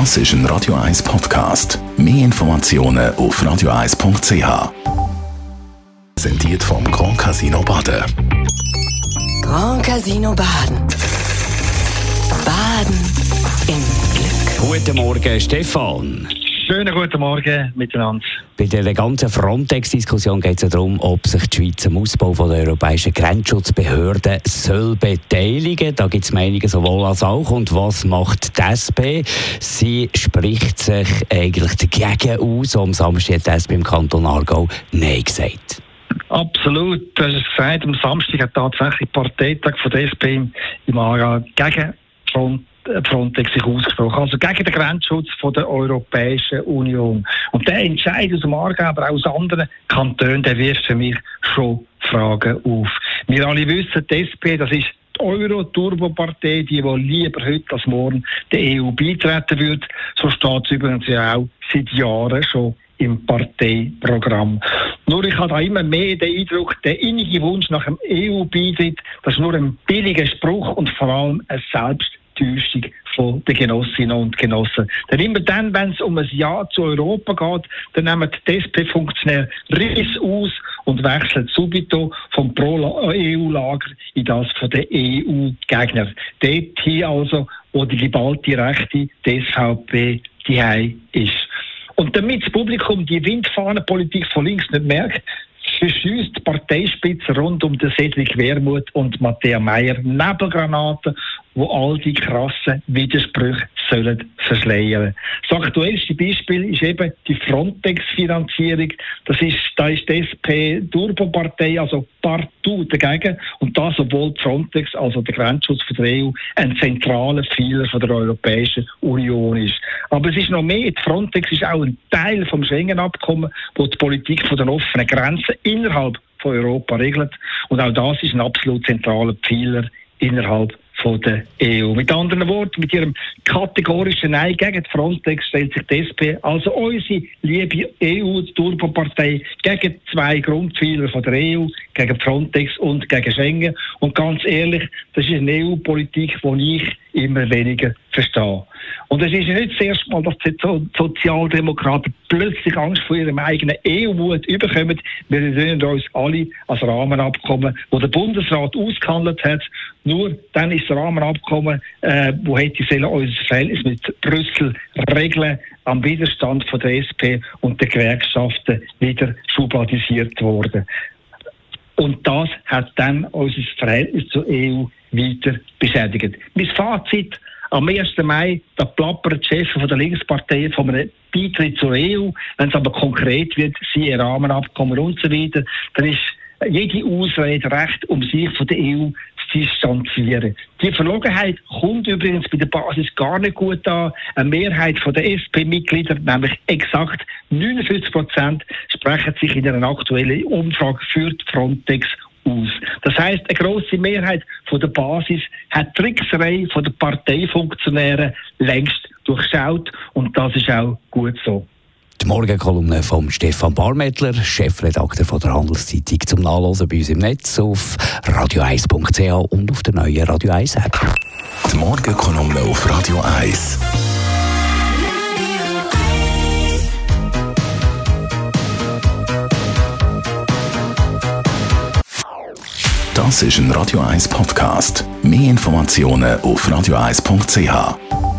Das ist ein Radio 1 Podcast. Mehr Informationen auf radio1.ch. Präsentiert vom Grand Casino Baden. Grand Casino Baden. Baden im Glück. Guten Morgen, Stefan. Schönen guten Morgen miteinander. Bei der ganzen Frontex-Diskussion geht es ja darum, ob sich die Schweiz am Ausbau der europäischen Grenzschutzbehörden soll beteiligen. Da gibt es Meinungen sowohl als auch. Und was macht die SP? Sie spricht sich eigentlich dagegen aus. Am Samstag hat die SP im Kanton Aargau Nein gesagt. Absolut. Du hast es gesagt, am Samstag hat tatsächlich Parteitag von der SP im Aargau gegen Front Frontex sich ausgesprochen. Also gegen den Grenzschutz von der Europäischen Union. Und der Entscheid aus dem Aargau, aber auch aus anderen Kantonen, der wirft für mich schon Fragen auf. Wir alle wissen, die SP, das ist die Euro-Turbo-Partei, die, die lieber heute als morgen der EU beitreten wird. So steht es übrigens ja auch seit Jahren schon im Parteiprogramm. Nur ich habe da immer mehr den Eindruck, der innige Wunsch nach dem EU-Beitritt, das ist nur ein billiger Spruch und vor allem ein Selbst Enttäuschung von den Genossinnen und Genossen. Denn immer dann, wenn es um ein Ja zu Europa geht, dann nehmen die SP-Funktionäre Riss aus und wechseln subito vom Pro-EU-Lager in das von den EU-Gegner. Dort hier also, wo die geballte Rechte die SVP die ist. Und damit das Publikum die Windfahnenpolitik von links nicht merkt, verschießt die Parteispitze rund um den Cedric Wermuth und Matthäa Meyer Nebelgranaten wo all die krassen Widersprüche sollen verschleiern. Das aktuellste Beispiel ist eben die Frontex-Finanzierung. Das ist, da ist die SP-Turbo-Partei, also partout dagegen. Und das, obwohl Frontex, also der Grenzschutz für die EU, ein zentraler Pfeiler von der Europäischen Union ist. Aber es ist noch mehr. Die Frontex ist auch ein Teil vom Schengen-Abkommen, wo die Politik von den offenen Grenzen innerhalb von Europa regelt. Und auch das ist ein absolut zentraler Pfeiler innerhalb von der EU. Mit anderen Worten, mit ihrem kategorischen Nein gegen Frontex stellt sich die SP, also unsere liebe EU-Turbo-Partei, gegen zwei Grundpfeiler von der EU, gegen Frontex und gegen Schengen. Und ganz ehrlich, das ist eine EU-Politik, die ich immer weniger verstehe. Und es ist nicht das erste Mal, dass die Sozialdemokraten plötzlich Angst vor ihrem eigenen EU-Mut überkommen. Wir erinnern uns alle als Rahmenabkommen, wo der Bundesrat ausgehandelt hat. Nur dann ist das Rahmenabkommen, äh, wo hätte sollen unser Verhältnis mit Brüssel regeln, am Widerstand von der SP und der Gewerkschaften wieder schubladisiert worden. Und das hat dann unser Verhältnis zur EU weiter beschädigt. Mein Fazit am 1. Mai, da plappert die Chefin der Linkspartei von einem Beitritt zur EU. Wenn es aber konkret wird, siehe Rahmenabkommen und so weiter, dann ist jede Ausrede recht, um sich von der EU distanzieren. Die Verlogenheit kommt übrigens bei der Basis gar nicht gut an. Eine Mehrheit der SP-Mitglieder, nämlich exakt 49 Prozent, sprechen sich in einer aktuellen Umfrage für die Frontex aus. Das heißt, eine große Mehrheit von der Basis hat Trickserei von den Parteifunktionären längst durchschaut und das ist auch gut so. Die Morgenkolumne von Stefan Barmettler, Chefredakteur von der Handelszeitung, zum Nachlesen bei uns im Netz auf radio1.ch und auf der neuen Radio 1 App. Die Morgenkolumne auf Radio 1. Das ist ein Radio 1 Podcast. Mehr Informationen auf radio1.ch.